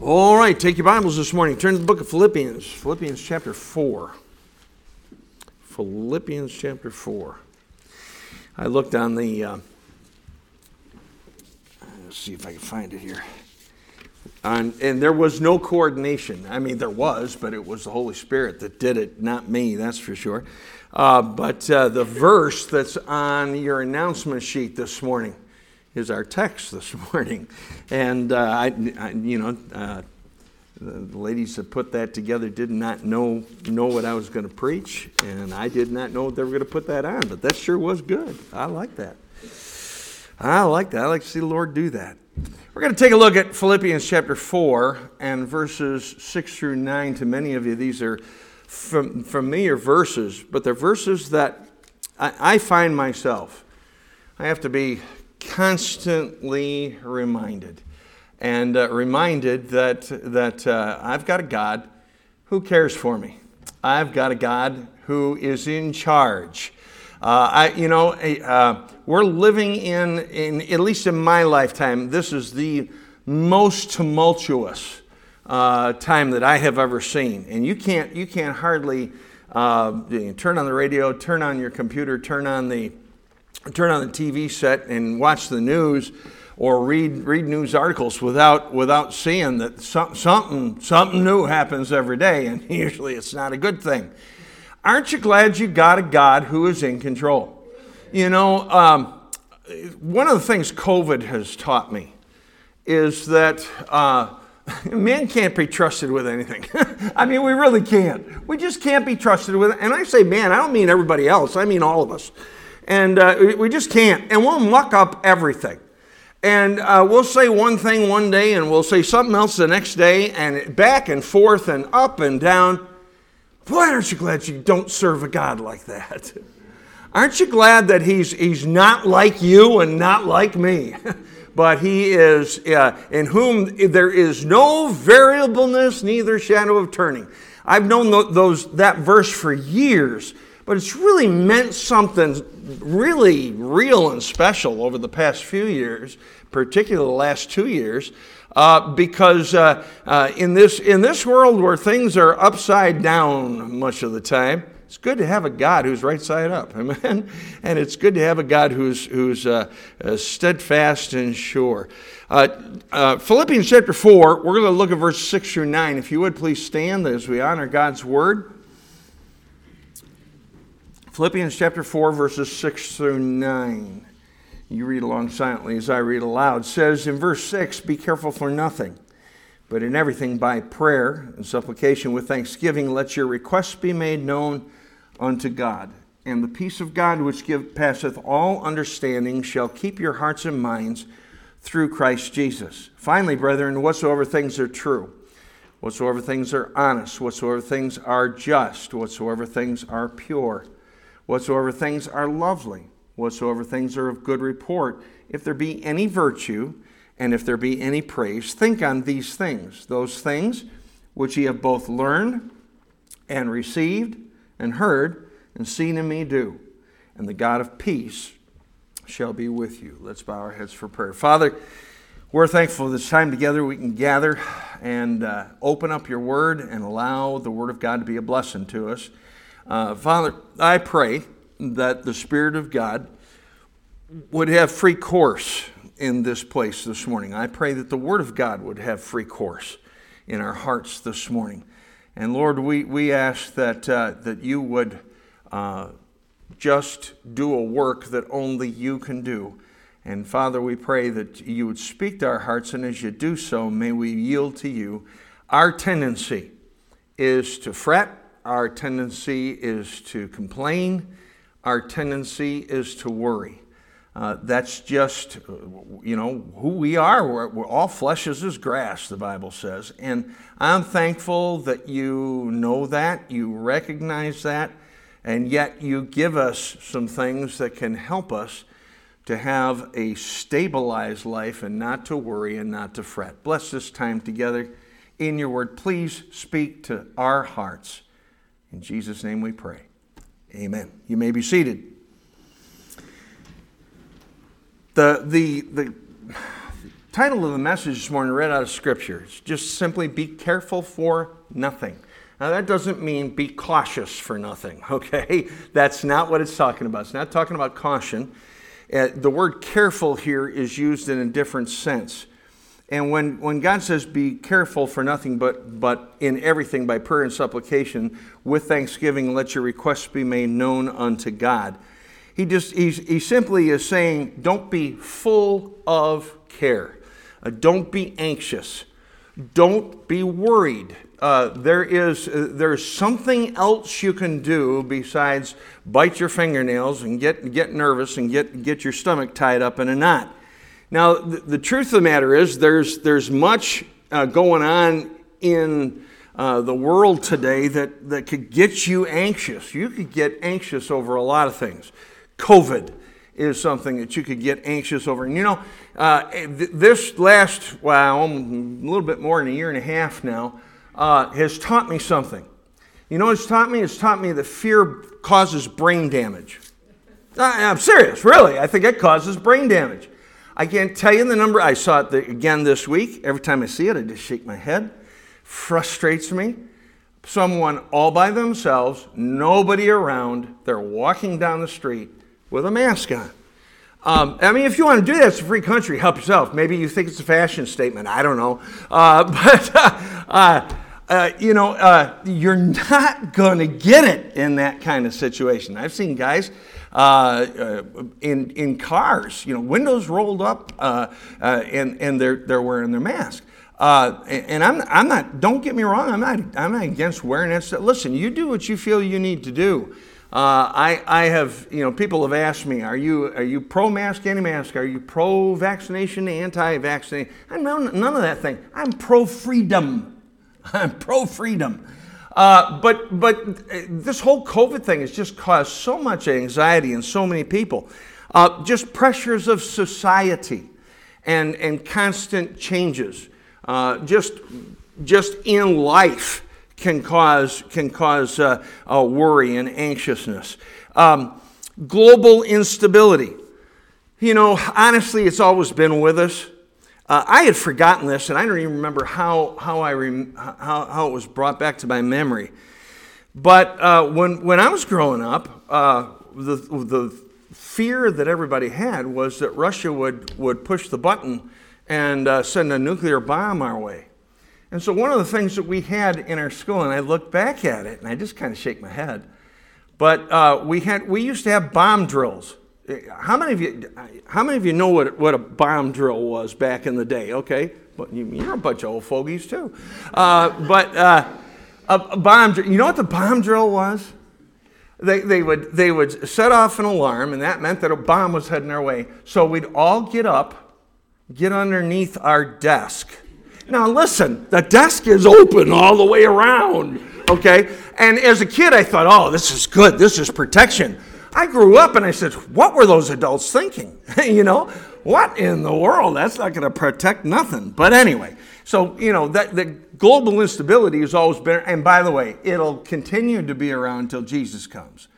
All right, take your Bibles this morning. Turn to the book of Philippians, Philippians chapter 4. Philippians chapter 4. I looked on the, uh, let's see if I can find it here. On, and there was no coordination. I mean, there was, but it was the Holy Spirit that did it, not me, that's for sure. Uh, but uh, the verse that's on your announcement sheet this morning is our text this morning. And uh, I, I, you know, uh, the ladies that put that together did not know know what I was going to preach, and I did not know they were going to put that on. But that sure was good. I like that. I like that. I like to see the Lord do that. We're going to take a look at Philippians chapter 4 and verses 6 through 9. To many of you, these are familiar verses, but they're verses that I, I find myself. I have to be constantly reminded and uh, reminded that, that uh, I've got a God who cares for me. I've got a God who is in charge. Uh, I, you know, uh, we're living in, in, at least in my lifetime, this is the most tumultuous uh, time that I have ever seen. And you can't, you can't hardly uh, turn on the radio, turn on your computer, turn on the turn on the TV set and watch the news or read, read news articles without, without seeing that some, something, something new happens every day, and usually it's not a good thing. Aren't you glad you got a God who is in control? You know, um, one of the things COVID has taught me is that uh, man can't be trusted with anything. I mean, we really can't. We just can't be trusted with it. And I say man, I don't mean everybody else, I mean all of us. And uh, we just can't. And we'll muck up everything. And uh, we'll say one thing one day and we'll say something else the next day, and back and forth and up and down. Boy, aren't you glad you don't serve a God like that? Aren't you glad that he's, he's not like you and not like me? but he is uh, in whom there is no variableness, neither shadow of turning. I've known those, that verse for years but it's really meant something really real and special over the past few years, particularly the last two years, uh, because uh, uh, in, this, in this world where things are upside down much of the time, it's good to have a God who's right side up, amen. And it's good to have a God who's who's uh, uh, steadfast and sure. Uh, uh Philippians chapter four, we're going to look at verse six through nine. If you would please stand as we honor God's word. Philippians chapter 4, verses 6 through 9. You read along silently as I read aloud. It says in verse 6 Be careful for nothing, but in everything by prayer and supplication with thanksgiving, let your requests be made known unto God. And the peace of God, which give, passeth all understanding, shall keep your hearts and minds through Christ Jesus. Finally, brethren, whatsoever things are true, whatsoever things are honest, whatsoever things are just, whatsoever things are pure whatsoever things are lovely, whatsoever things are of good report, if there be any virtue, and if there be any praise, think on these things, those things which ye have both learned and received and heard and seen in me do. And the God of peace shall be with you. Let's bow our heads for prayer. Father, we're thankful this time together we can gather and uh, open up your word and allow the word of God to be a blessing to us. Uh, Father, I pray that the Spirit of God would have free course in this place this morning. I pray that the Word of God would have free course in our hearts this morning. And Lord, we, we ask that, uh, that you would uh, just do a work that only you can do. And Father, we pray that you would speak to our hearts, and as you do so, may we yield to you. Our tendency is to fret our tendency is to complain. Our tendency is to worry. Uh, that's just, you know, who we are. We're, we're, all flesh is as grass, the Bible says. And I'm thankful that you know that, you recognize that, and yet you give us some things that can help us to have a stabilized life and not to worry and not to fret. Bless this time together in your word. Please speak to our hearts. In Jesus' name we pray. Amen. You may be seated. The, the, the Title of the message this morning, read out of Scripture, it's just simply be careful for nothing. Now, that doesn't mean be cautious for nothing, okay? That's not what it's talking about. It's not talking about caution. Uh, the word careful here is used in a different sense. And when, when God says, be careful for nothing, but, but in everything by prayer and supplication, with thanksgiving, let your requests be made known unto God. He just, he simply is saying, don't be full of care. Uh, don't be anxious. Don't be worried. Uh, there is uh, there's something else you can do besides bite your fingernails and get get nervous and get get your stomach tied up in a knot. Now the, the truth of the matter is there's there's much uh, going on in uh, the world today that that could get you anxious. You could get anxious over a lot of things. COVID is something that you could get anxious over. And you know, uh, th- this last well, a little bit more than a year and a half now uh, has taught me something. You know it's taught me? It's taught me that fear causes brain damage. I'm serious, really. I think it causes brain damage. I can't tell you the number. I saw it again this week. Every time I see it, I just shake my head. Frustrates me. Someone all by themselves, nobody around, they're walking down the street with a mask on. Um, I mean, if you want to do that, it's a free country. Help yourself. Maybe you think it's a fashion statement. I don't know. Uh, but uh, uh, you know, uh, you're not going to get it in that kind of situation. I've seen guys uh, uh, in, in cars, you know, windows rolled up uh, and, and they're, they're wearing their mask. and I'm, I'm not, don't get me wrong, I'm not, I'm not against wearing that stuff. Listen, you do what you feel you need to do. Uh, I, I have, you know, people have asked me, are you, are you pro mask, anti mask? Are you pro vaccination, anti vaccination? I'm none, none of that thing. I'm pro freedom. I'm pro freedom. Uh, but but uh, this whole COVID thing has just caused so much anxiety in so many people. Uh, just pressures of society and, and constant changes. Uh, just, just in life can cause, can cause uh, worry and anxiousness. Um, global instability. You know, honestly, it's always been with us. Uh, I had forgotten this, and I don't even remember how, how, I rem- how, how it was brought back to my memory. But uh, when, when I was growing up, uh, the, the fear that everybody had was that Russia would, would push the button and uh, send a nuclear bomb our way. And so, one of the things that we had in our school, and I look back at it and I just kind of shake my head, but uh, we, had, we used to have bomb drills. How many of you, how many of you know what, what a bomb drill was back in the day? Okay, but you're a bunch of old fogies too. Uh, but uh, a, bomb drill, you know what the bomb drill was? They, they, would, they would set off an alarm, and that meant that a bomb was heading our way. So we'd all get up, get underneath our desk. Now, listen, the desk is open all the way around, okay? And as a kid, I thought, oh, this is good, this is protection. I grew up and I said, what were those adults thinking? you know, what in the world? That's not going to protect nothing. But anyway, so, you know, that, the global instability has always been, and by the way, it'll continue to be around until Jesus comes,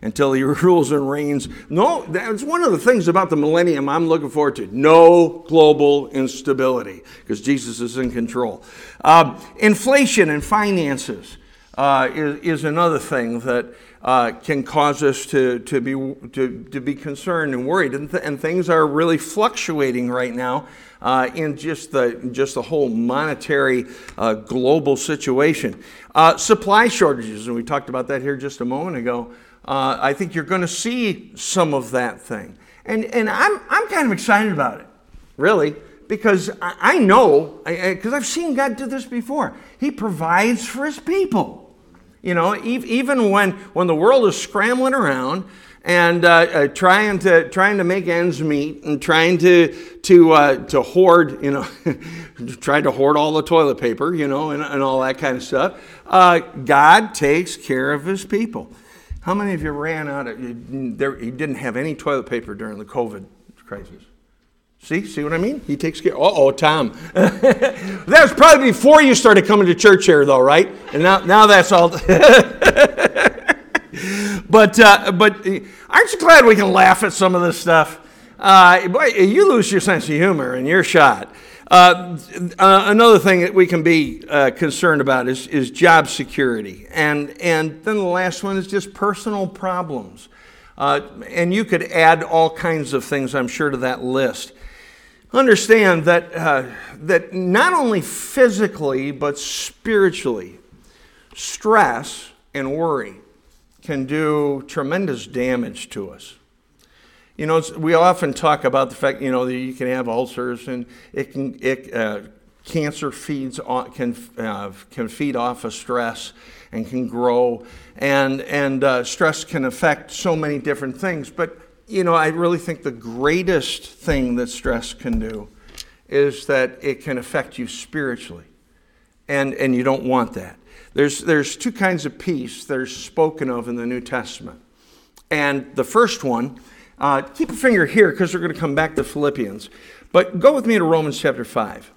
until he rules and reigns. No, that's one of the things about the millennium I'm looking forward to. No global instability, because Jesus is in control. Uh, inflation and finances uh, is, is another thing that uh, can cause us to, to, be, to, to be concerned and worried. And, th- and things are really fluctuating right now uh, in just the, just the whole monetary uh, global situation. Uh, supply shortages, and we talked about that here just a moment ago. Uh, I think you're going to see some of that thing. And, and I'm, I'm kind of excited about it, really, because I, I know, because I've seen God do this before. He provides for his people. You know, even when, when the world is scrambling around and uh, uh, trying, to, trying to make ends meet and trying to, to, uh, to hoard, you know, trying to hoard all the toilet paper, you know, and, and all that kind of stuff, uh, God takes care of his people. How many of you ran out of, there, he didn't have any toilet paper during the COVID crisis? See, see what I mean? He takes care. Uh oh, Tom. that was probably before you started coming to church here, though, right? And now, now that's all. but, uh, but aren't you glad we can laugh at some of this stuff? Uh, boy, you lose your sense of humor and you're shot. Uh, uh, another thing that we can be uh, concerned about is, is job security. And, and then the last one is just personal problems. Uh, and you could add all kinds of things, I'm sure, to that list. Understand that, uh, that not only physically, but spiritually, stress and worry can do tremendous damage to us. You know, we often talk about the fact, you know, that you can have ulcers and it can, it, uh, cancer feeds on, can, uh, can feed off of stress and can grow. And, and uh, stress can affect so many different things. But, you know, I really think the greatest thing that stress can do is that it can affect you spiritually. And, and you don't want that. There's, there's two kinds of peace that are spoken of in the New Testament. And the first one, uh, keep a finger here because we're going to come back to Philippians. But go with me to Romans chapter 5.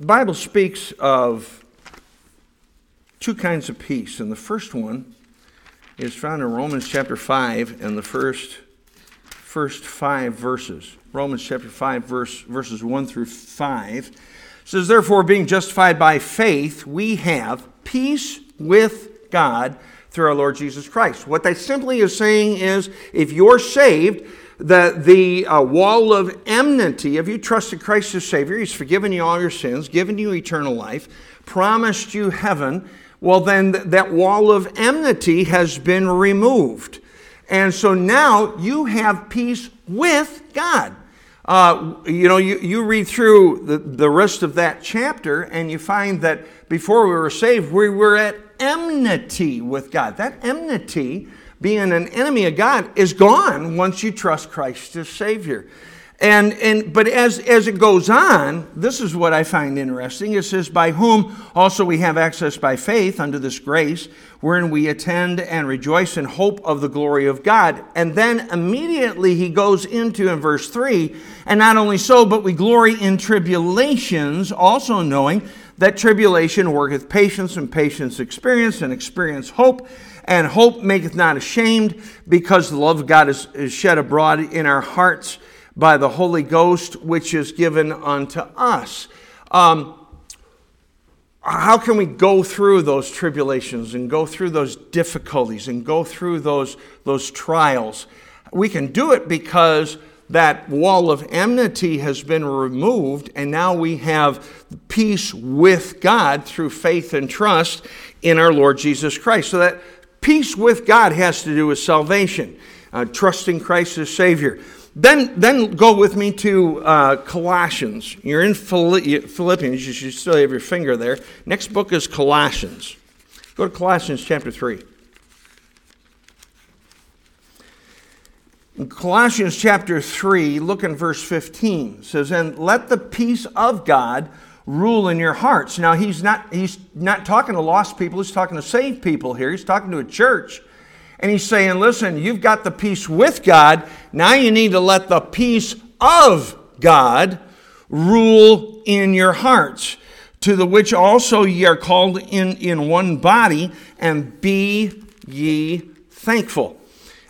The Bible speaks of two kinds of peace. And the first one is found in Romans chapter 5 and the first, first five verses. Romans chapter 5, verse, verses 1 through 5 says, Therefore, being justified by faith, we have peace with God through our Lord Jesus Christ. What that simply is saying is if you're saved, the, the uh, wall of enmity, if you trusted Christ as Savior, He's forgiven you all your sins, given you eternal life, promised you heaven, well, then th- that wall of enmity has been removed. And so now you have peace with God. Uh, you know, you, you read through the, the rest of that chapter and you find that before we were saved, we were at enmity with God. That enmity, being an enemy of God, is gone once you trust Christ as Savior. And, and but as, as it goes on, this is what I find interesting. It says, By whom also we have access by faith unto this grace, wherein we attend and rejoice in hope of the glory of God. And then immediately he goes into in verse 3, and not only so, but we glory in tribulations, also knowing that tribulation worketh patience, and patience experience, and experience hope. And hope maketh not ashamed, because the love of God is, is shed abroad in our hearts by the Holy Ghost, which is given unto us. Um, how can we go through those tribulations and go through those difficulties and go through those, those trials? We can do it because that wall of enmity has been removed, and now we have peace with God through faith and trust in our Lord Jesus Christ. So that peace with God has to do with salvation, uh, trusting Christ as Savior. Then, then go with me to uh, Colossians. You're in Philippians, you should still have your finger there. Next book is Colossians. Go to Colossians chapter 3. In Colossians chapter 3, look in verse 15. It says, And let the peace of God rule in your hearts. Now, he's not, he's not talking to lost people, he's talking to saved people here. He's talking to a church. And he's saying, listen, you've got the peace with God. Now you need to let the peace of God rule in your hearts, to the which also ye are called in, in one body, and be ye thankful.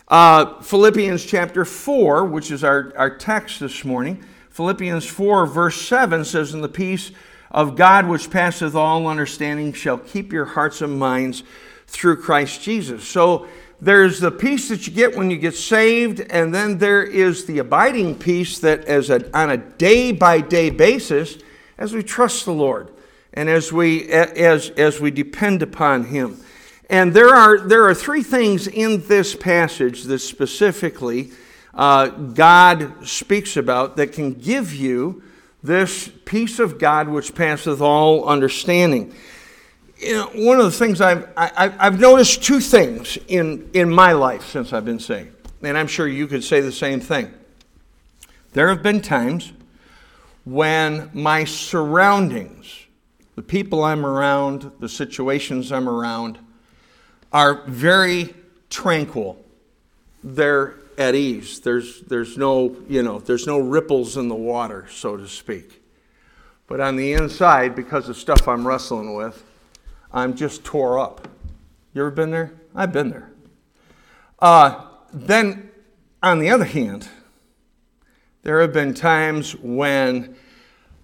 Uh, Philippians chapter 4, which is our, our text this morning, Philippians 4, verse 7 says, In the peace of God which passeth all understanding shall keep your hearts and minds through Christ Jesus. So there's the peace that you get when you get saved, and then there is the abiding peace that, as a, on a day by day basis, as we trust the Lord and as we, as, as we depend upon Him. And there are, there are three things in this passage that specifically uh, God speaks about that can give you this peace of God which passeth all understanding you know, one of the things I've, I, have i have noticed two things in, in my life since I've been saved, and I'm sure you could say the same thing. There have been times when my surroundings, the people I'm around, the situations I'm around, are very tranquil. They're at ease. There's, there's, no, you know, there's no ripples in the water, so to speak. But on the inside, because of stuff I'm wrestling with, I'm just tore up. You ever been there? I've been there. Uh, then, on the other hand, there have been times when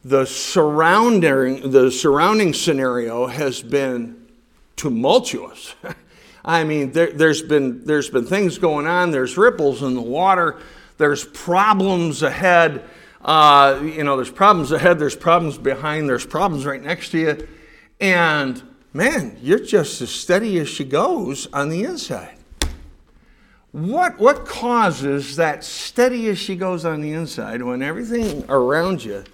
the surrounding, the surrounding scenario has been tumultuous. I mean, there, has been, there's been things going on, there's ripples in the water, there's problems ahead. Uh, you know, there's problems ahead, there's problems behind, there's problems right next to you. And man, you're just as steady as she goes on the inside. What, what causes that steady as she goes on the inside when everything around you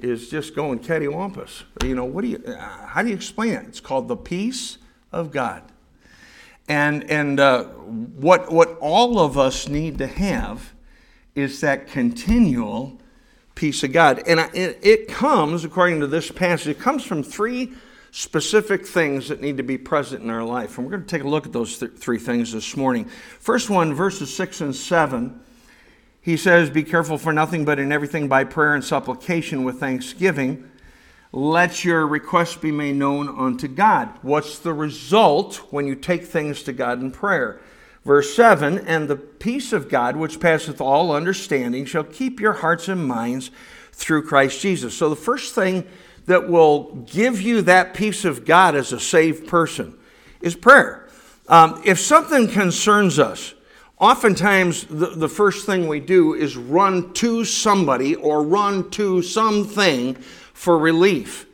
is just going cattywampus? You know, what do you, uh, how do you explain it? It's called the peace of God. And, and uh, what, what all of us need to have is that continual peace of God. And it, it comes, according to this passage, it comes from three specific things that need to be present in our life. And we're going to take a look at those th- three things this morning. First one, verses 6 and 7. He says, Be careful for nothing, but in everything by prayer and supplication with thanksgiving let your requests be made known unto God. What's the result when you take things to God in prayer? Verse 7 And the peace of God, which passeth all understanding, shall keep your hearts and minds through Christ Jesus. So, the first thing that will give you that peace of God as a saved person is prayer. Um, if something concerns us, oftentimes the, the first thing we do is run to somebody or run to something for relief.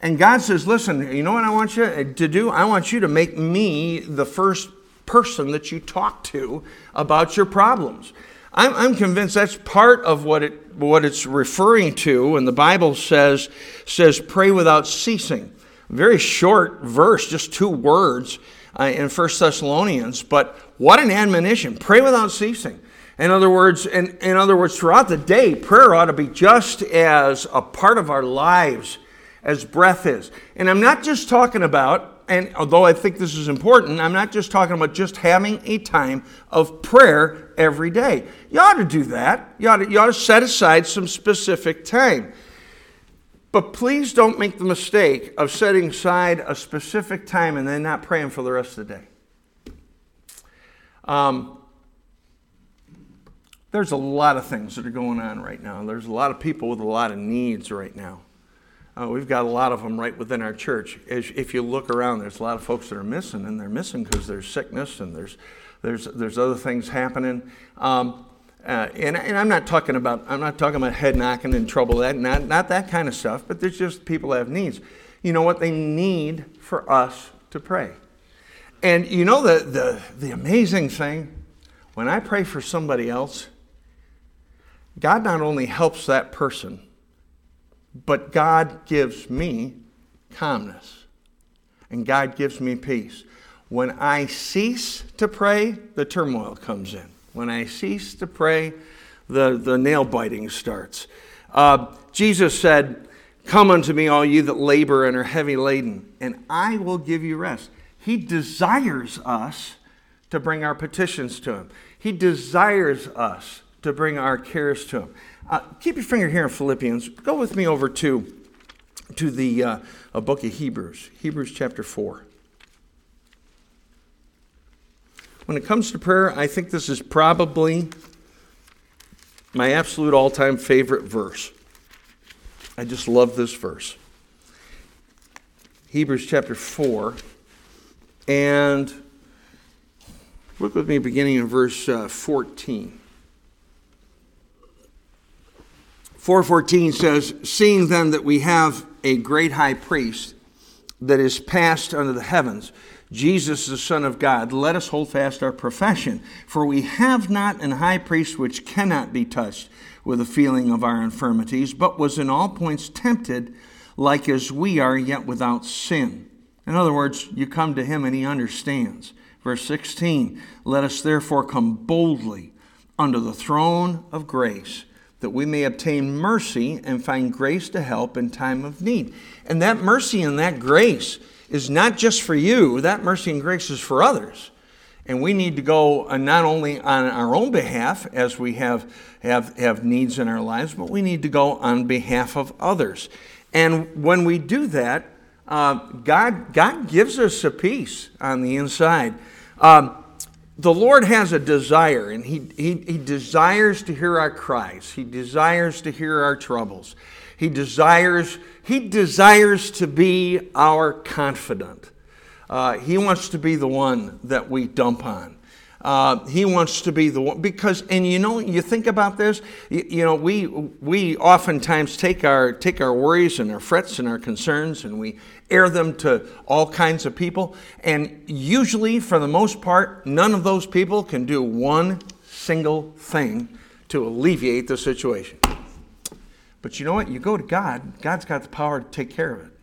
And God says, Listen, you know what I want you to do? I want you to make me the first person that you talk to about your problems. I'm, I'm convinced that's part of what, it, what it's referring to when the Bible says, says, pray without ceasing. Very short verse, just two words uh, in First Thessalonians, but what an admonition. Pray without ceasing. In other words, in, in other words, throughout the day, prayer ought to be just as a part of our lives as breath is. And I'm not just talking about, and although I think this is important, I'm not just talking about just having a time of prayer every day. You ought to do that. You ought to, you ought to set aside some specific time. But please don't make the mistake of setting aside a specific time and then not praying for the rest of the day. Um, there's a lot of things that are going on right now. There's a lot of people with a lot of needs right now. Uh, we've got a lot of them right within our church. As, if you look around, there's a lot of folks that are missing, and they're missing because there's sickness and there's, there's, there's other things happening. Um, uh, and, and, I'm not talking about I'm not talking about head knocking and trouble that not not that kind of stuff. But there's just people that have needs. You know what they need for us to pray. And you know the the the amazing thing when I pray for somebody else, God not only helps that person, but God gives me calmness and God gives me peace. When I cease to pray, the turmoil comes in. When I cease to pray, the, the nail biting starts. Uh, Jesus said, Come unto me, all you that labor and are heavy laden, and I will give you rest. He desires us to bring our petitions to Him. He desires us to bring our cares to Him. Uh, keep your finger here in Philippians. Go with me over to, to the uh, book of Hebrews, Hebrews chapter 4. When it comes to prayer, I think this is probably my absolute all time favorite verse. I just love this verse. Hebrews chapter 4. And look with me beginning in verse uh, 14. 414 says, Seeing then that we have a great high priest that is passed under the heavens, Jesus, the Son of God, let us hold fast our profession. For we have not an high priest which cannot be touched with the feeling of our infirmities, but was in all points tempted like as we are, yet without sin. In other words, you come to him and he understands. Verse 16 Let us therefore come boldly under the throne of grace that we may obtain mercy and find grace to help in time of need. And that mercy and that grace is not just for you, that mercy and grace is for others. And we need to go uh, not only on our own behalf as we have, have, have needs in our lives, but we need to go on behalf of others. And when we do that, uh, God, God gives us a peace on the inside. Um, the Lord has a desire, and he, he, he desires to hear our cries. He desires to hear our troubles. He desires, he desires to be our confidant. Uh, he wants to be the one that we dump on. Uh, he wants to be the one because, and you know, you think about this. You, you, know, we we oftentimes take our take our worries and our frets and our concerns, and we air them to all kinds of people. And usually, for the most part, none of those people can do one single thing to alleviate the situation. But you know what? You go to God. God's got the power to take care of it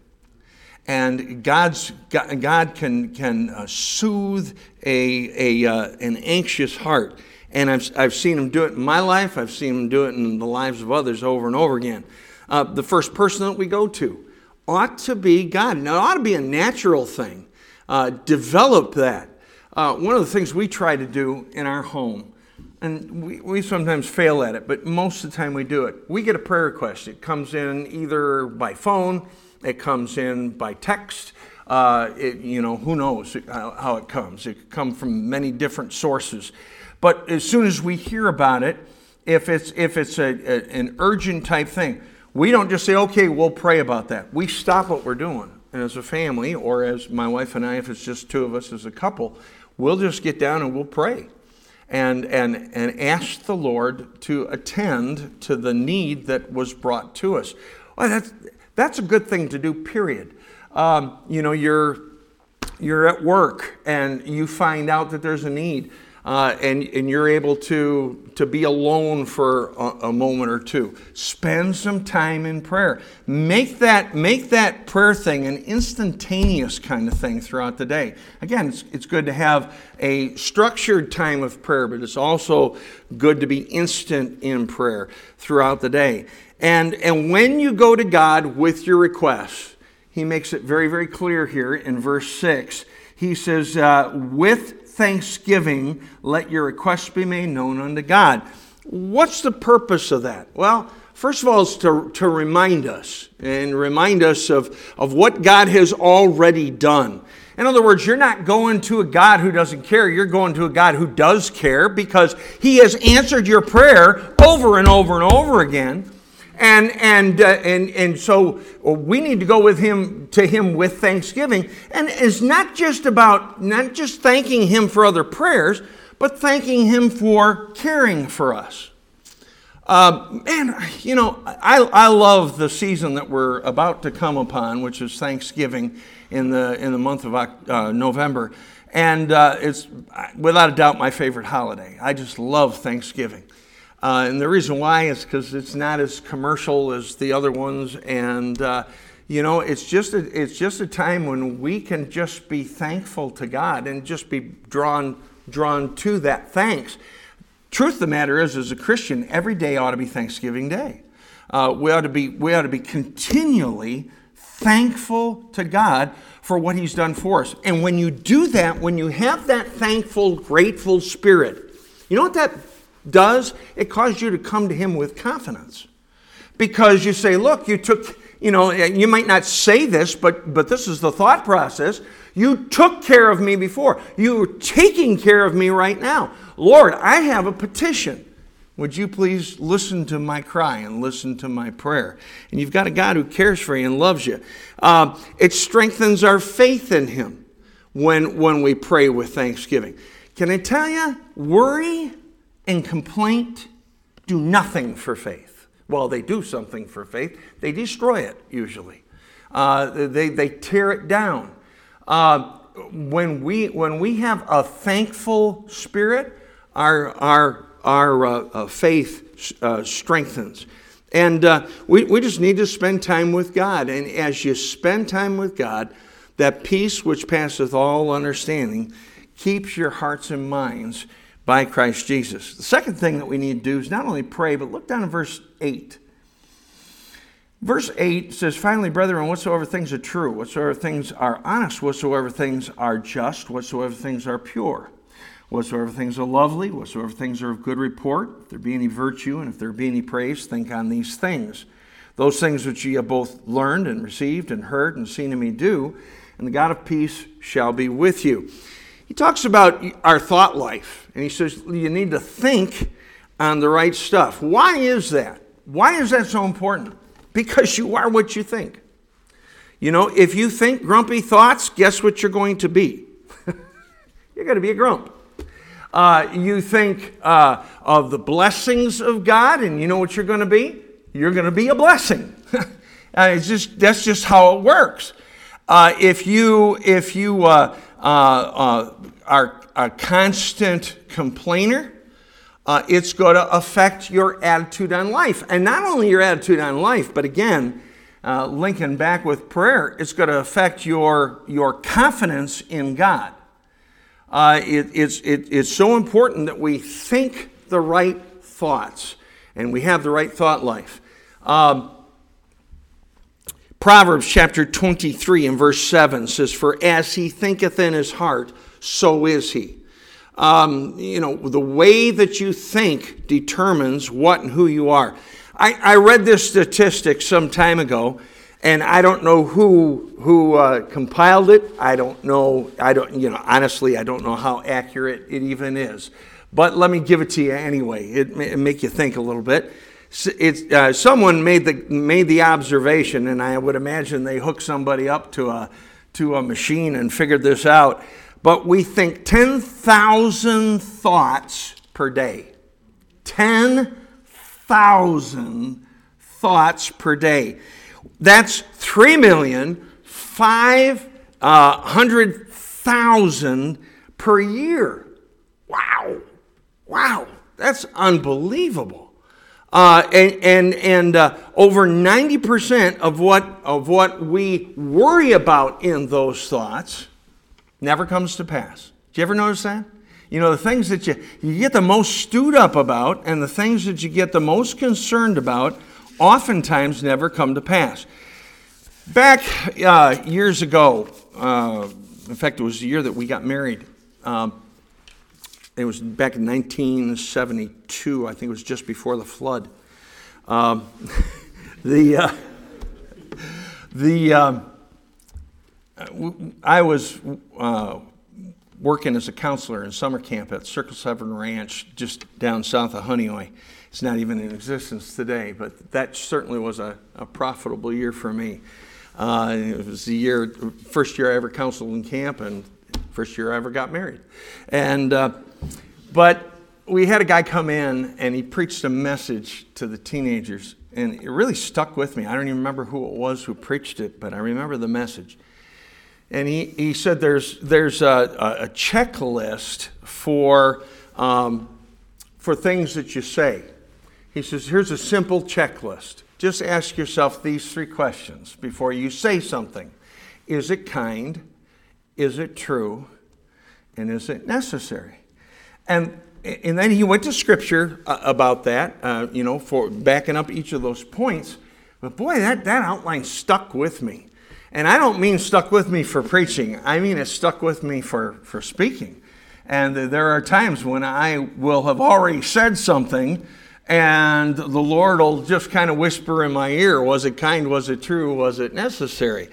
and God's, God can, can uh, soothe a, a, uh, an anxious heart. And I've, I've seen him do it in my life, I've seen him do it in the lives of others over and over again. Uh, the first person that we go to ought to be God. Now, it ought to be a natural thing. Uh, develop that. Uh, one of the things we try to do in our home, and we, we sometimes fail at it, but most of the time we do it. We get a prayer request. It comes in either by phone, it comes in by text. Uh, it, you know, who knows how, it comes. It could come from many different sources. But as soon as we hear about it, if it's, if it's a, a, an urgent type thing, we don't just say, okay, we'll pray about that. We stop what we're doing. And as a family, or as my wife and I, if it's just two of us as a couple, we'll just get down and we'll pray and, and, and ask the Lord to attend to the need that was brought to us. Well, that's, that's a good thing to do, period. Um, you know, you're, you're at work and you find out that there's a need. Uh, and, and you're able to, to be alone for a, a, moment or two. Spend some time in prayer. Make that, make that prayer thing an instantaneous kind of thing throughout the day. Again, it's, it's good to have a structured time of prayer, but it's also good to be instant in prayer throughout the day. And, and when you go to God with your requests, he makes it very, very clear here in verse 6. He says, uh, with thanksgiving, let your requests be made known unto God. What's the purpose of that? Well, first of all, it's to, to remind us and remind us of, of what God has already done. In other words, you're not going to a God who doesn't care. You're going to a God who does care because He has answered your prayer over and over and over again. And, and, uh, and, and so we need to go with him to him with thanksgiving. And it's not just about not just thanking him for other prayers, but thanking him for caring for us. Uh, man, you know, I, I love the season that we're about to come upon, which is Thanksgiving in the, in the month of uh, November. And uh, it's without a doubt my favorite holiday. I just love Thanksgiving. Uh, and the reason why is because it's not as commercial as the other ones. And, uh, you know, it's just, a, it's just a time when we can just be thankful to God and just be drawn, drawn to that thanks. Truth of the matter is, as a Christian, every day ought to be Thanksgiving Day. Uh, we, ought to be, we ought to be continually thankful to God for what He's done for us. And when you do that, when you have that thankful, grateful spirit, you know what that does, it causes you to come to Him with confidence. Because you say, look, you took, you know, you might not say this, but, but this is the thought process. You took care of me before. You're taking care of me right now. Lord, I have a petition. Would you please listen to my cry and listen to my prayer? And you've got a God who cares for you and loves you. Uh, it strengthens our faith in Him when, when we pray with thanksgiving. Can I tell you, worry and complaint do nothing for faith. Well, they do something for faith, they destroy it usually, uh, they, they tear it down. Uh, when, we, when we have a thankful spirit, our, our, our uh, uh faith uh, strengthens. And uh, we, we just need to spend time with God. And as you spend time with God, that peace which passeth all understanding keeps your hearts and minds by Christ Jesus. The second thing that we need to do is not only pray, but look down at verse 8. Verse 8 says, Finally, brethren, whatsoever things are true, whatsoever things are honest, whatsoever things are just, whatsoever things are pure, whatsoever things are lovely, whatsoever things are of good report, if there be any virtue and if there be any praise, think on these things. Those things which ye have both learned and received and heard and seen in me do, and the God of peace shall be with you. He talks about our thought life, and he says you need to think on the right stuff. Why is that? Why is that so important? Because you are what you think. You know, if you think grumpy thoughts, guess what you're going to be? you're going to be a grump. Uh, you think uh, of the blessings of God, and you know what you're going to be? You're going to be a blessing. it's just that's just how it works. Uh, if you if you uh, uh, uh, are a constant complainer, it's going to affect your attitude on life, and not only your attitude on life, but again, linking back with prayer, it's going to affect your your confidence in God. Uh, it, it's, it, it's so important that we think the right thoughts and we have the right thought life. Um, Proverbs chapter 23 and verse 7 says, For as he thinketh in his heart, so is he. Um, you know, the way that you think determines what and who you are. I, I read this statistic some time ago, and I don't know who who uh, compiled it. I don't know. I don't. You know, honestly, I don't know how accurate it even is. But let me give it to you anyway. It may make you think a little bit. It's, uh, someone made the made the observation, and I would imagine they hooked somebody up to a to a machine and figured this out. But we think ten thousand thoughts per day. Ten thousand thoughts per day. That's 3,500,000 per year. Wow. Wow. That's unbelievable. Uh, and and, and uh, over 90% of what, of what we worry about in those thoughts never comes to pass. Do you ever notice that? You know, the things that you, you get the most stewed up about and the things that you get the most concerned about oftentimes never come to pass. Back uh, years ago, uh, in fact, it was the year that we got married. Um, it was back in 1972. I think it was just before the flood. Um, the uh, the um, I was uh, working as a counselor in summer camp at Circle Seven Ranch, just down south of Honeoye. It's not even in existence today, but that certainly was a, a profitable year for me. Uh, it was the year, first year I ever counseled in camp, and first year I ever got married. And uh, but we had a guy come in and he preached a message to the teenagers, and it really stuck with me. I don't even remember who it was who preached it, but I remember the message. And he, he said there's, there's a, a checklist for, um, for things that you say. He says, Here's a simple checklist. Just ask yourself these three questions before you say something Is it kind? Is it true? And is it necessary? And, and then he went to scripture uh, about that, uh, you know, for backing up each of those points. But boy, that, that outline stuck with me. And I don't mean stuck with me for preaching, I mean it stuck with me for, for speaking. And there are times when I will have already said something and the Lord will just kind of whisper in my ear was it kind, was it true, was it necessary?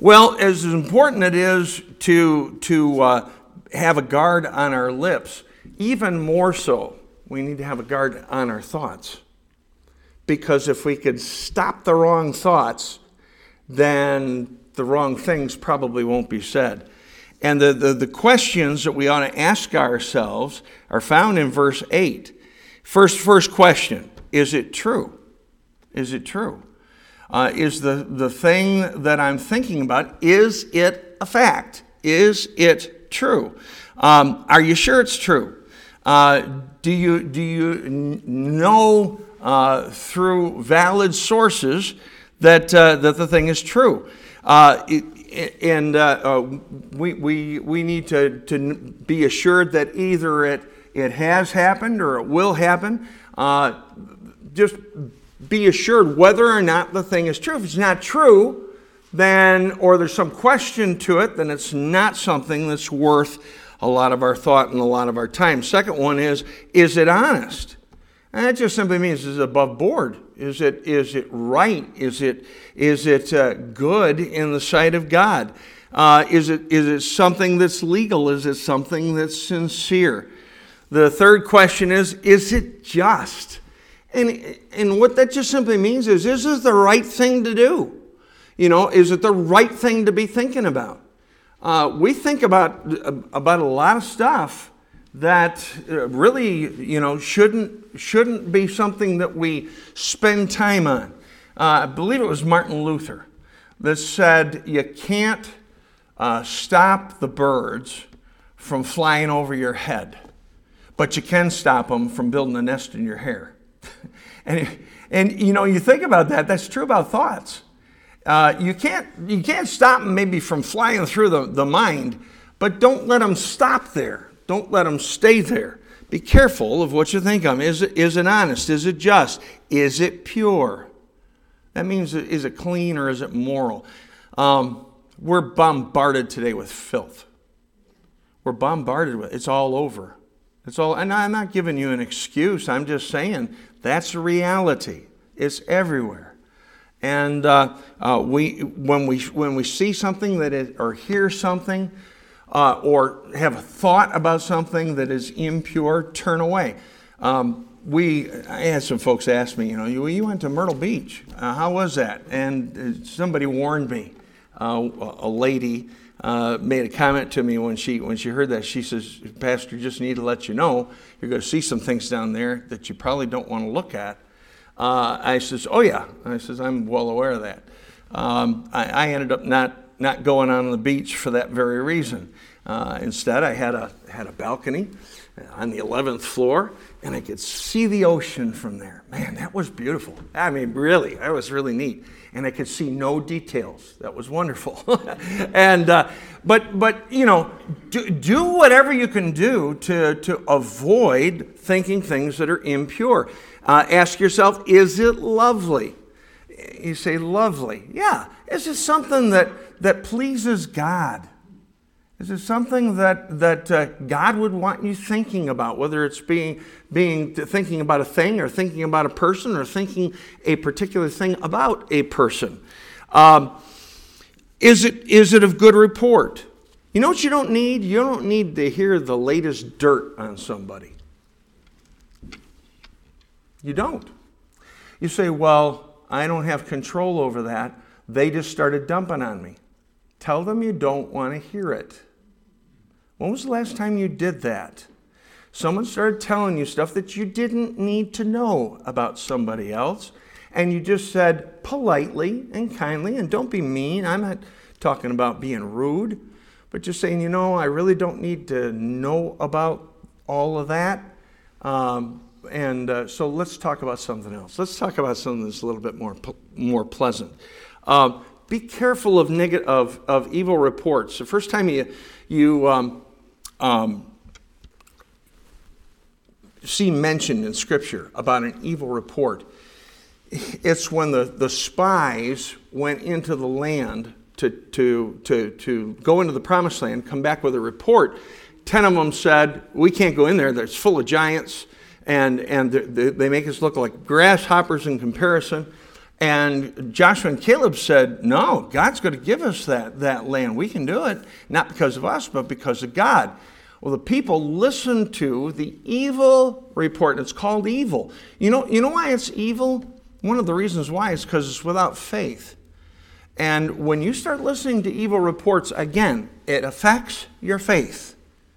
Well, as important it is to, to uh, have a guard on our lips, even more so, we need to have a guard on our thoughts. Because if we could stop the wrong thoughts, then the wrong things probably won't be said. And the, the, the questions that we ought to ask ourselves are found in verse 8. First, first question is it true? Is it true? Uh, is the, the thing that I'm thinking about, is it a fact? Is it true? Um, are you sure it's true? Uh, do you, do you know uh, through valid sources that, uh, that the thing is true? Uh, it, and uh, we, we, we need to, to be assured that either it it has happened or it will happen. Just be assured whether or not the thing is true. If it's not true, then, or there's some question to it, then it's not something that's worth a lot of our thought and a lot of our time. Second one is, is it honest? And that just simply means is it above board? Is it, is it right? Is it, is it uh, good in the sight of God? Uh, is, it, is it something that's legal? Is it something that's sincere? The third question is Is it just? And, and what that just simply means is Is this the right thing to do? You know, is it the right thing to be thinking about? Uh, we think about, about a lot of stuff that uh, really, you know, shouldn't, shouldn't be something that we spend time on. Uh, I believe it was Martin Luther that said you can't uh, stop the birds from flying over your head, but you can stop them from building a nest in your hair. and, and, you know, you think about that, that's true about thoughts. Uh, you, can't, you can't stop them maybe from flying through the, the mind, but don't let them stop there. Don't let them stay there. Be careful of what you think of. Is it, is it honest? Is it just? Is it pure? That means, is it clean or is it moral? Um, we're bombarded today with filth. We're bombarded with it's all over. It's all, and I'm not giving you an excuse. I'm just saying that's reality. It's everywhere. And uh, uh, we, when, we, when we see something that is, or hear something, uh, or have a thought about something that is impure, turn away. Um, we, I had some folks ask me, you know, you, you went to Myrtle Beach. Uh, how was that? And uh, somebody warned me. Uh, a lady uh, made a comment to me when she when she heard that. She says, "Pastor, just need to let you know you're going to see some things down there that you probably don't want to look at." Uh, I says, "Oh yeah," I says, "I'm well aware of that." Um, I, I, ended up not not going on the beach for that very reason. Uh, instead, I had a had a balcony on the 11th floor, and I could see the ocean from there. Man, that was beautiful. I mean, really, that was really neat and I could see no details. That was wonderful. and uh, but but you know, do, do whatever you can do to to avoid thinking things that are impure. Uh, ask yourself, is it lovely? You say lovely. Yeah. Is it something that that pleases God? Is it something that, that uh, God would want you thinking about, whether it's being, being thinking about a thing or thinking about a person or thinking a particular thing about a person? Um, is, it, is it of good report? You know what you don't need? You don't need to hear the latest dirt on somebody. You don't. You say, well, I don't have control over that. They just started dumping on me. Tell them you don't want to hear it. When was the last time you did that? Someone started telling you stuff that you didn't need to know about somebody else, and you just said politely and kindly, and don't be mean. I'm not talking about being rude, but just saying, you know, I really don't need to know about all of that. Um, and uh, so let's talk about something else. Let's talk about something that's a little bit more, more pleasant. Um, be careful of, neg- of, of evil reports. The first time you, you um, um, see mentioned in Scripture about an evil report, it's when the, the spies went into the land to, to, to, to go into the promised land, come back with a report. Ten of them said, We can't go in there, it's full of giants, and, and they make us look like grasshoppers in comparison. And Joshua and Caleb said, No, God's going to give us that, that land. We can do it, not because of us, but because of God. Well, the people listened to the evil report. and It's called evil. You know, you know why it's evil? One of the reasons why is because it's without faith. And when you start listening to evil reports, again, it affects your faith.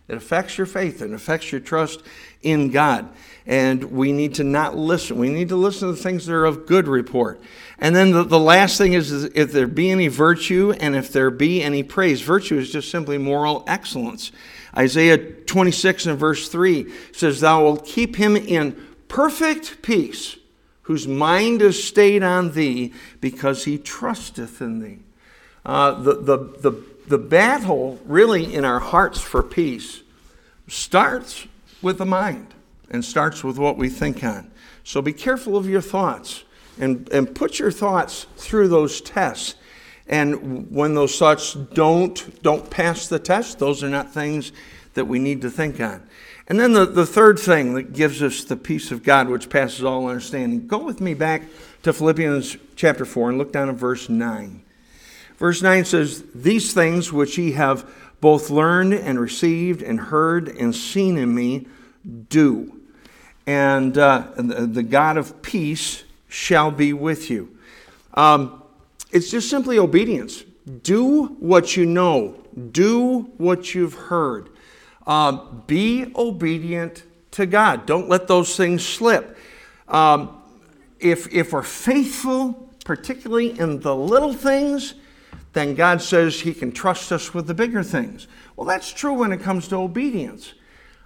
It affects your faith and affects your trust in God and we need to not listen. We need to listen to the things that are of good report. And then the, the last thing is, is if there be any virtue and if there be any praise. Virtue is just simply moral excellence. Isaiah 26 and verse 3 says, Thou wilt keep him in perfect peace, whose mind is stayed on thee, because he trusteth in thee. Uh, the, the, the, the battle, really, in our hearts for peace starts with the mind and starts with what we think on. So be careful of your thoughts and, and put your thoughts through those tests. And when those thoughts don't, don't pass the test, those are not things that we need to think on. And then the, the third thing that gives us the peace of God, which passes all understanding. Go with me back to Philippians chapter 4 and look down at verse 9. Verse 9 says, These things which ye have both learned and received and heard and seen in me, do. And uh, the God of peace shall be with you. Um, it's just simply obedience. Do what you know, do what you've heard. Uh, be obedient to God. Don't let those things slip. Um, if, if we're faithful, particularly in the little things, then God says He can trust us with the bigger things. Well, that's true when it comes to obedience.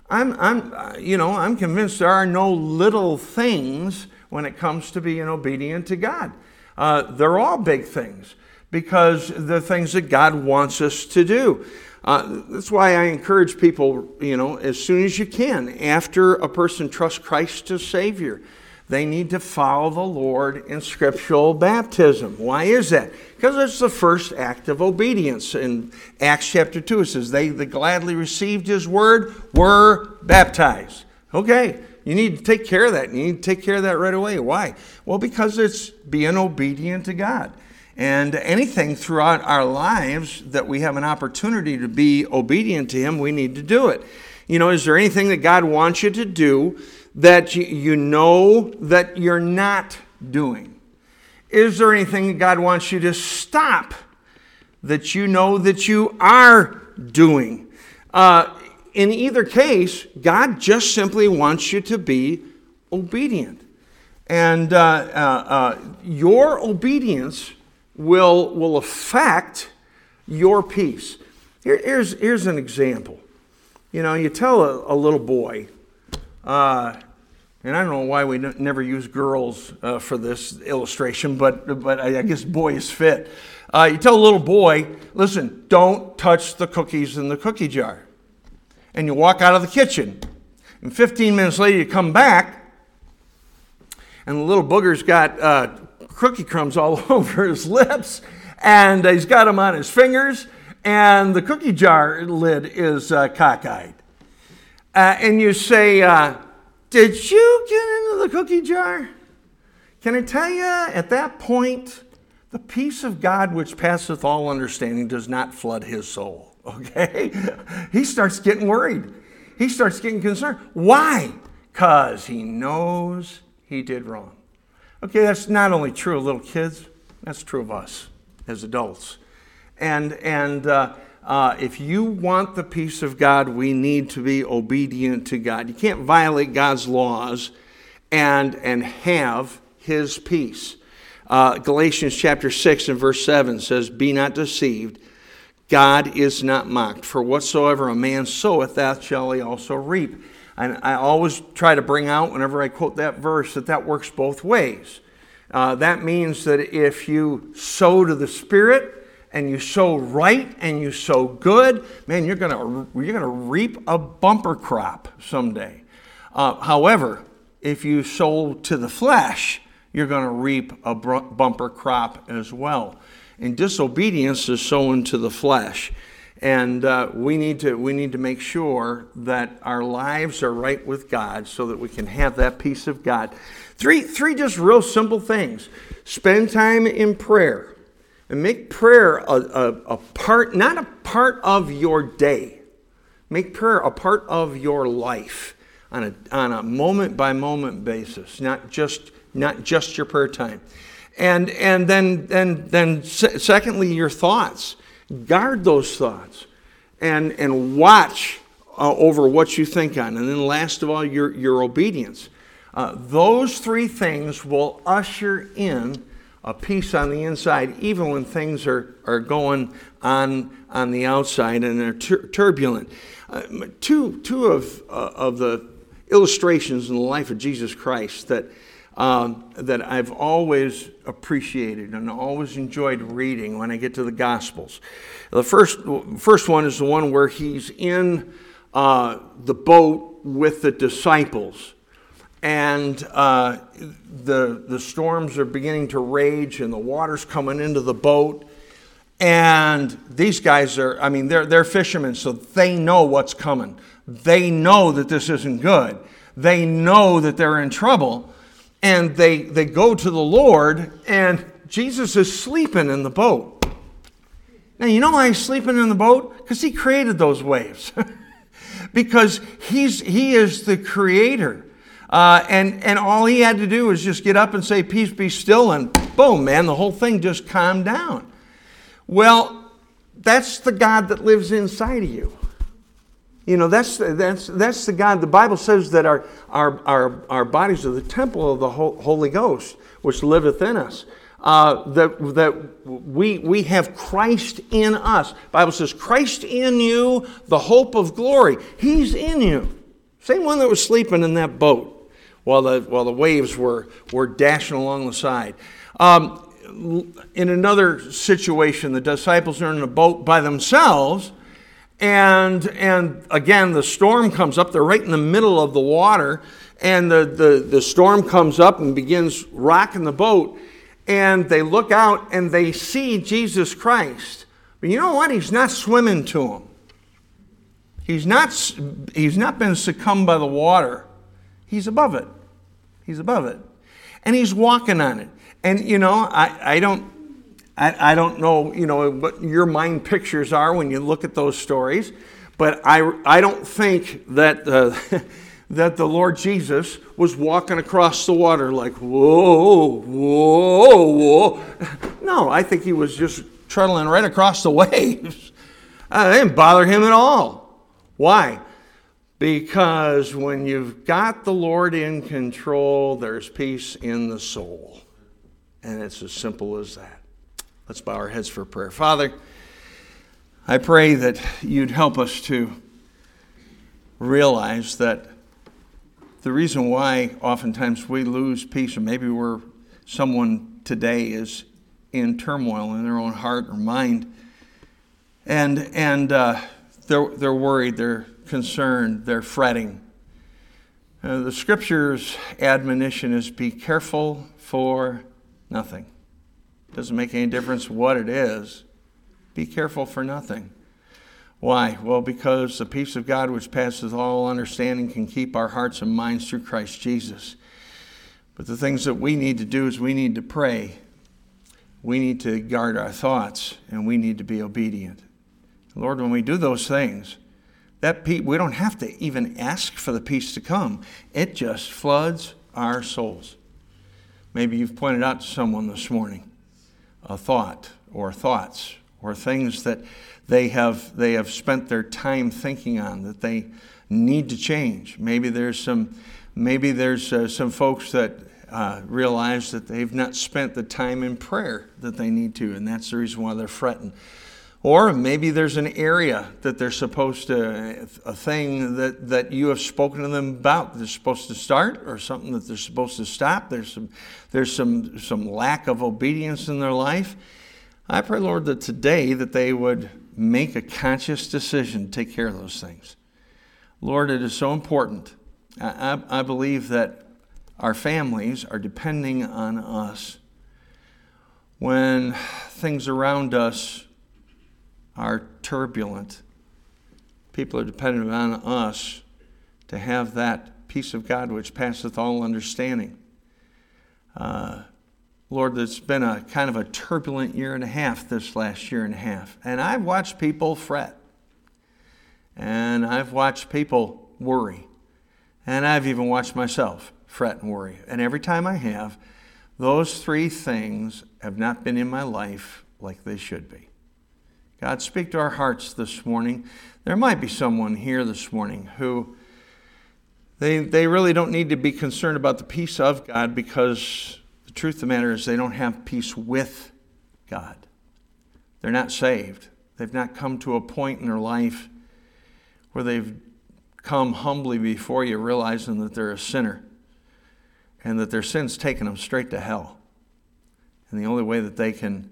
I'm, I'm, you know, I'm convinced there are no little things when it comes to being obedient to God. Uh, they're all big things because they're things that God wants us to do. Uh, that's why I encourage people, you know, as soon as you can, after a person trusts Christ as Savior, they need to follow the Lord in scriptural baptism. Why is that? Because it's the first act of obedience. In Acts chapter 2, it says, They that gladly received his word were baptized. Okay, you need to take care of that. You need to take care of that right away. Why? Well, because it's being obedient to God. And anything throughout our lives that we have an opportunity to be obedient to Him, we need to do it. You know, is there anything that God wants you to do that you know that you're not doing? Is there anything God wants you to stop that you know that you are doing? Uh, in either case, God just simply wants you to be obedient. And uh, uh, uh your obedience will, will affect your peace. Here, here's, here's an example. You know, you tell a, a little boy, uh, and I don't know why we never use girls uh, for this illustration, but, but I, I guess boys fit. Uh, you tell a little boy, listen, don't touch the cookies in the cookie jar. And you walk out of the kitchen. And 15 minutes later, you come back, and the little booger's got uh, cookie crumbs all over his lips, and he's got them on his fingers, and the cookie jar lid is uh, cockeyed. Uh, and you say, uh, Did you get into the cookie jar? Can I tell you, at that point, the peace of God which passeth all understanding does not flood his soul. Okay? he starts getting worried. He starts getting concerned. Why? Because he knows he did wrong. Okay, that's not only true of little kids, that's true of us as adults. And, and uh, uh, if you want the peace of God, we need to be obedient to God. You can't violate God's laws and, and have his peace. Uh, Galatians chapter 6 and verse 7 says, Be not deceived. God is not mocked. For whatsoever a man soweth, that shall he also reap. And I always try to bring out, whenever I quote that verse, that that works both ways. Uh, that means that if you sow to the Spirit and you sow right and you sow good, man, you're going you're gonna reap a bumper crop someday. Uh, however, if you sow to the flesh, you're to reap a bumper crop as well. And disobedience is sowing to the flesh. And uh, we, need to, we need to make sure that our lives are right with God so that we can have that peace of God. Three, three just real simple things spend time in prayer and make prayer a, a, a part, not a part of your day, make prayer a part of your life on a, on a moment by moment basis, not just, not just your prayer time. And, and then, then, then, secondly, your thoughts guard those thoughts and, and watch uh, over what you think on. And then, last of all, your, your obedience. Uh, those three things will usher in a peace on the inside, even when things are, are going on on the outside and they're tur- turbulent. Uh, two two of, uh, of the illustrations in the life of Jesus Christ that um, that I've always appreciated and always enjoyed reading when I get to the Gospels. The first, first one is the one where he's in uh, the boat with the disciples, and uh, the, the storms are beginning to rage, and the water's coming into the boat. And these guys are, I mean, they're, they're fishermen, so they know what's coming. they know that this isn't good. They know that they're in trouble. And they, they go to the Lord, and Jesus is sleeping in the boat. Now, you know why he's sleeping in the boat? Because he created those waves. because he's, he is the creator. Uh, and, and all he had to do was just get up and say, Peace be still, and boom, man, the whole thing just calmed down. Well, that's the God that lives inside of you. You know, that's, that's, that's the God. The Bible says that our, our, our, our bodies are the temple of the Holy Ghost, which liveth in us. Uh, that, that we, we have Christ in us. Bible says, Christ in you, the hope of glory. He's in you. Same one that was sleeping in that boat while the, while the waves were, were dashing along the side. Um, in another situation, the disciples are in a boat by themselves, and, and again, the storm comes up. They're right in the middle of the water, and the, the, the storm comes up and begins rocking the boat. And they look out and they see Jesus Christ. But you know what? He's not swimming to them. He's not, he's not been succumbed by the water. He's above it. He's above it. And he's walking on it. And, you know, I, I don't. I, I don't know, you know, what your mind pictures are when you look at those stories, but I, I don't think that uh, that the Lord Jesus was walking across the water like, whoa, whoa, whoa. No, I think he was just trundling right across the waves. Uh, it didn't bother him at all. Why? Because when you've got the Lord in control, there's peace in the soul. And it's as simple as that. Let's bow our heads for prayer. Father, I pray that you'd help us to realize that the reason why oftentimes we lose peace, or maybe we're someone today is in turmoil in their own heart or mind, and and uh, they're they're worried, they're concerned, they're fretting. Uh, the scripture's admonition is be careful for nothing. Doesn't make any difference what it is. Be careful for nothing. Why? Well, because the peace of God, which passes all understanding, can keep our hearts and minds through Christ Jesus. But the things that we need to do is we need to pray, we need to guard our thoughts, and we need to be obedient. Lord, when we do those things, that we don't have to even ask for the peace to come. It just floods our souls. Maybe you've pointed out to someone this morning a thought or thoughts or things that they have, they have spent their time thinking on that they need to change. Maybe there's some, maybe there's uh, some folks that uh, realize that they've not spent the time in prayer that they need to, and that's the reason why they're fretting. Or maybe there's an area that they're supposed to, a thing that, that you have spoken to them about they're supposed to start or something that they're supposed to stop. There's some, there's some, some lack of obedience in their life. I pray, Lord, that today that they would make a conscious decision to take care of those things. Lord, it is so important. I, I, I believe that our families are depending on us. When things around us are turbulent. People are dependent on us to have that peace of God which passeth all understanding. Uh, Lord, it's been a kind of a turbulent year and a half this last year and a half. And I've watched people fret. And I've watched people worry. And I've even watched myself fret and worry. And every time I have, those three things have not been in my life like they should be. God, speak to our hearts this morning. There might be someone here this morning who they, they really don't need to be concerned about the peace of God because the truth of the matter is they don't have peace with God. They're not saved. They've not come to a point in their life where they've come humbly before you, realizing that they're a sinner and that their sin's taken them straight to hell. And the only way that they can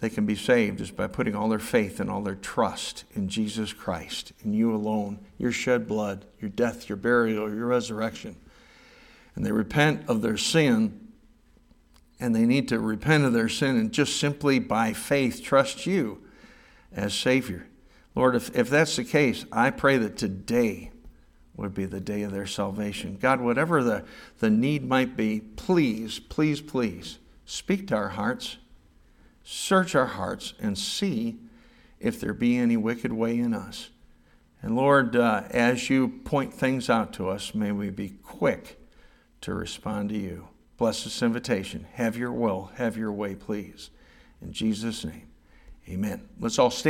they can be saved is by putting all their faith and all their trust in Jesus Christ, in you alone, your shed blood, your death, your burial, your resurrection. And they repent of their sin, and they need to repent of their sin and just simply by faith trust you as Savior. Lord, if, if that's the case, I pray that today would be the day of their salvation. God, whatever the, the need might be, please, please, please speak to our hearts, search our hearts, and see if there be any wicked way in us. And Lord, uh, as you point things out to us, may we be quick to respond to you. Bless this invitation. Have your will, have your way, please. In Jesus' name, amen. Let's all stand.